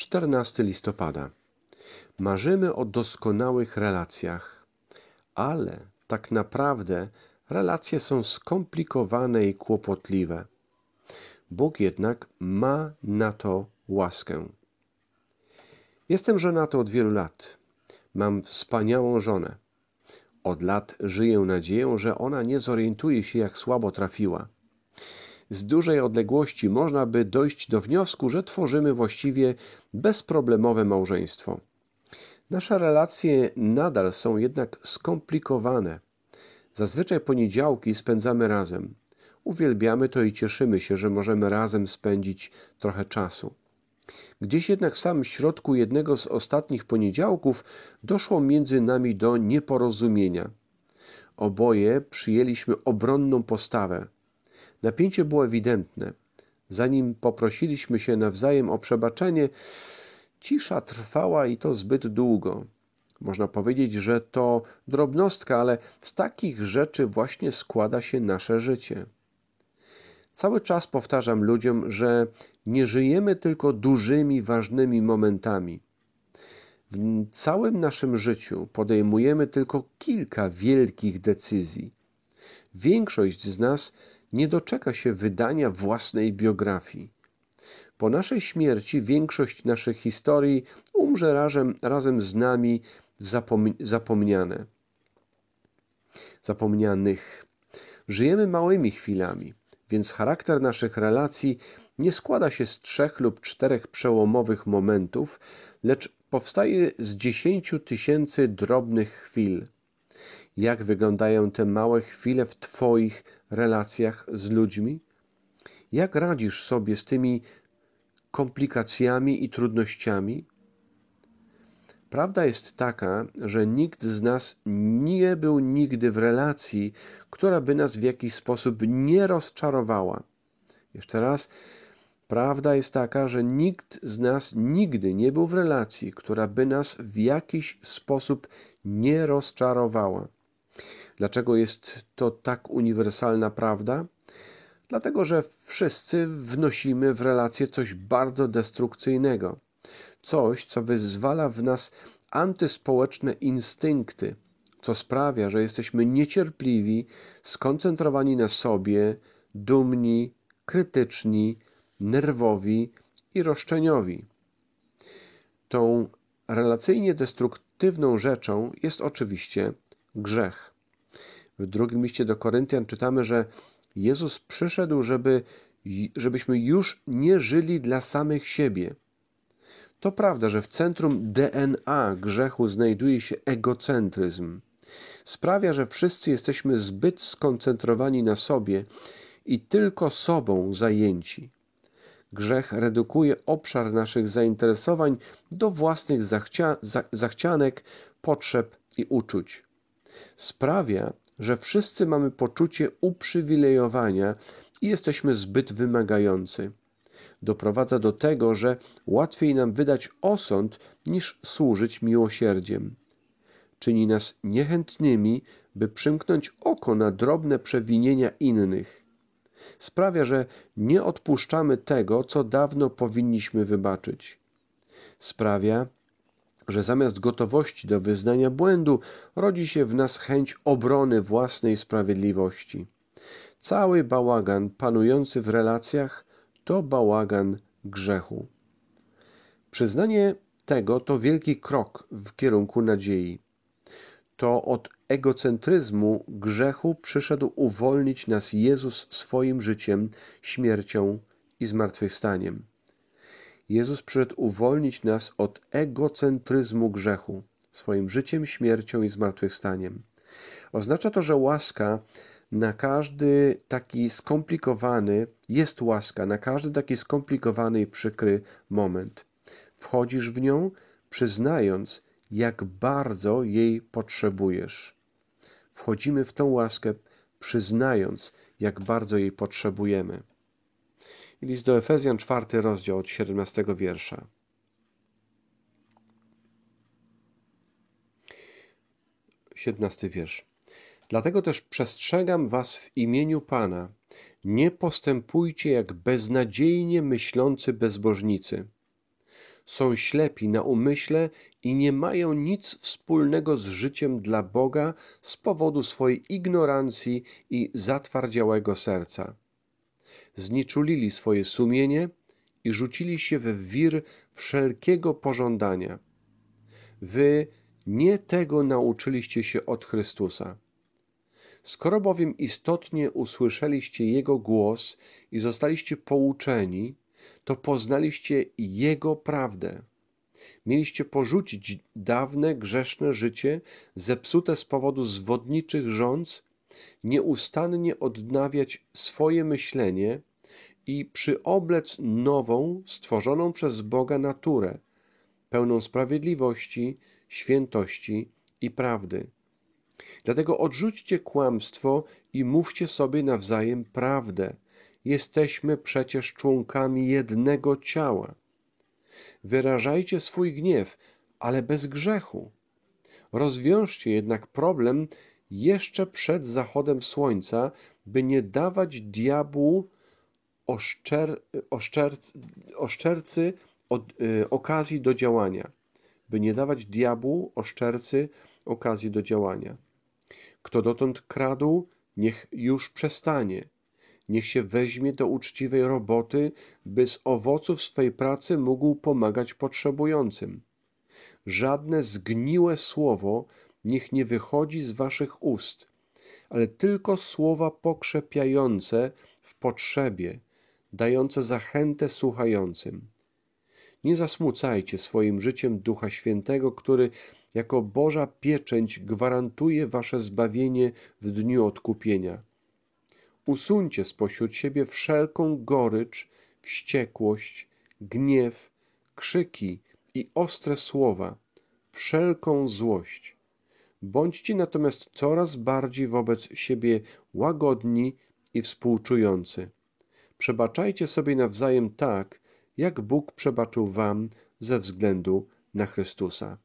14 listopada. Marzymy o doskonałych relacjach, ale tak naprawdę relacje są skomplikowane i kłopotliwe. Bóg jednak ma na to łaskę. Jestem żonaty od wielu lat. Mam wspaniałą żonę. Od lat żyję nadzieją, że ona nie zorientuje się, jak słabo trafiła. Z dużej odległości można by dojść do wniosku, że tworzymy właściwie bezproblemowe małżeństwo. Nasze relacje nadal są jednak skomplikowane. Zazwyczaj poniedziałki spędzamy razem. Uwielbiamy to i cieszymy się, że możemy razem spędzić trochę czasu. Gdzieś jednak w samym środku jednego z ostatnich poniedziałków doszło między nami do nieporozumienia. Oboje przyjęliśmy obronną postawę. Napięcie było ewidentne. Zanim poprosiliśmy się nawzajem o przebaczenie, cisza trwała i to zbyt długo. Można powiedzieć, że to drobnostka, ale z takich rzeczy właśnie składa się nasze życie. Cały czas powtarzam ludziom, że nie żyjemy tylko dużymi, ważnymi momentami. W całym naszym życiu podejmujemy tylko kilka wielkich decyzji. Większość z nas nie doczeka się wydania własnej biografii. Po naszej śmierci większość naszych historii umrze razem, razem z nami zapom zapomniane. Zapomnianych. Żyjemy małymi chwilami, więc charakter naszych relacji nie składa się z trzech lub czterech przełomowych momentów, lecz powstaje z dziesięciu tysięcy drobnych chwil. Jak wyglądają te małe chwile w Twoich relacjach z ludźmi? Jak radzisz sobie z tymi komplikacjami i trudnościami? Prawda jest taka, że nikt z nas nie był nigdy w relacji, która by nas w jakiś sposób nie rozczarowała. Jeszcze raz, prawda jest taka, że nikt z nas nigdy nie był w relacji, która by nas w jakiś sposób nie rozczarowała. Dlaczego jest to tak uniwersalna prawda? Dlatego, że wszyscy wnosimy w relację coś bardzo destrukcyjnego. Coś, co wyzwala w nas antyspołeczne instynkty, co sprawia, że jesteśmy niecierpliwi, skoncentrowani na sobie, dumni, krytyczni, nerwowi i roszczeniowi. Tą relacyjnie destruktywną rzeczą jest oczywiście grzech. W drugim liście do Koryntian czytamy, że Jezus przyszedł, żeby, żebyśmy już nie żyli dla samych siebie. To prawda, że w centrum DNA grzechu znajduje się egocentryzm. Sprawia, że wszyscy jesteśmy zbyt skoncentrowani na sobie i tylko sobą zajęci. Grzech redukuje obszar naszych zainteresowań do własnych zachcia zachcianek, potrzeb i uczuć. Sprawia, że wszyscy mamy poczucie uprzywilejowania i jesteśmy zbyt wymagający. Doprowadza do tego, że łatwiej nam wydać osąd niż służyć miłosierdziem. Czyni nas niechętnymi, by przymknąć oko na drobne przewinienia innych. Sprawia, że nie odpuszczamy tego, co dawno powinniśmy wybaczyć. Sprawia, że zamiast gotowości do wyznania błędu rodzi się w nas chęć obrony własnej sprawiedliwości. Cały bałagan panujący w relacjach to bałagan grzechu. Przyznanie tego to wielki krok w kierunku nadziei. To od egocentryzmu grzechu przyszedł uwolnić nas Jezus swoim życiem, śmiercią i zmartwychwstaniem. Jezus przyszedł uwolnić nas od egocentryzmu grzechu swoim życiem, śmiercią i zmartwychwstaniem. Oznacza to, że łaska na każdy taki skomplikowany, jest łaska na każdy taki skomplikowany i przykry moment. Wchodzisz w nią, przyznając, jak bardzo jej potrzebujesz. Wchodzimy w tą łaskę, przyznając, jak bardzo jej potrzebujemy. List do Efezjan, czwarty rozdział od 17 wiersza. Siedemnasty wiersz. Dlatego też przestrzegam was w imieniu Pana. Nie postępujcie jak beznadziejnie myślący bezbożnicy. są ślepi na umyśle i nie mają nic wspólnego z życiem dla Boga z powodu swojej ignorancji i zatwardziałego serca. Znieczulili swoje sumienie i rzucili się w wir wszelkiego pożądania. Wy nie tego nauczyliście się od Chrystusa. Skoro bowiem istotnie usłyszeliście Jego głos i zostaliście pouczeni, to poznaliście Jego prawdę. Mieliście porzucić dawne grzeszne życie, zepsute z powodu zwodniczych rządz, nieustannie odnawiać swoje myślenie i przyoblec nową, stworzoną przez Boga naturę, pełną sprawiedliwości, świętości i prawdy. Dlatego odrzućcie kłamstwo i mówcie sobie nawzajem prawdę. Jesteśmy przecież członkami jednego ciała. Wyrażajcie swój gniew, ale bez grzechu. Rozwiążcie jednak problem jeszcze przed zachodem słońca, by nie dawać diabłu oszczer, oszczercy, oszczercy od, y, okazji do działania. By nie dawać diabłu oszczercy okazji do działania. Kto dotąd kradł, niech już przestanie. Niech się weźmie do uczciwej roboty, by z owoców swej pracy mógł pomagać potrzebującym. Żadne zgniłe słowo niech nie wychodzi z waszych ust, ale tylko słowa pokrzepiające w potrzebie, dające zachętę słuchającym. Nie zasmucajcie swoim życiem Ducha Świętego, który jako Boża pieczęć gwarantuje wasze zbawienie w dniu odkupienia. Usuńcie spośród siebie wszelką gorycz, wściekłość, gniew, krzyki i ostre słowa, wszelką złość. Bądźcie natomiast coraz bardziej wobec siebie łagodni i współczujący. Przebaczajcie sobie nawzajem tak, jak Bóg przebaczył wam ze względu na Chrystusa.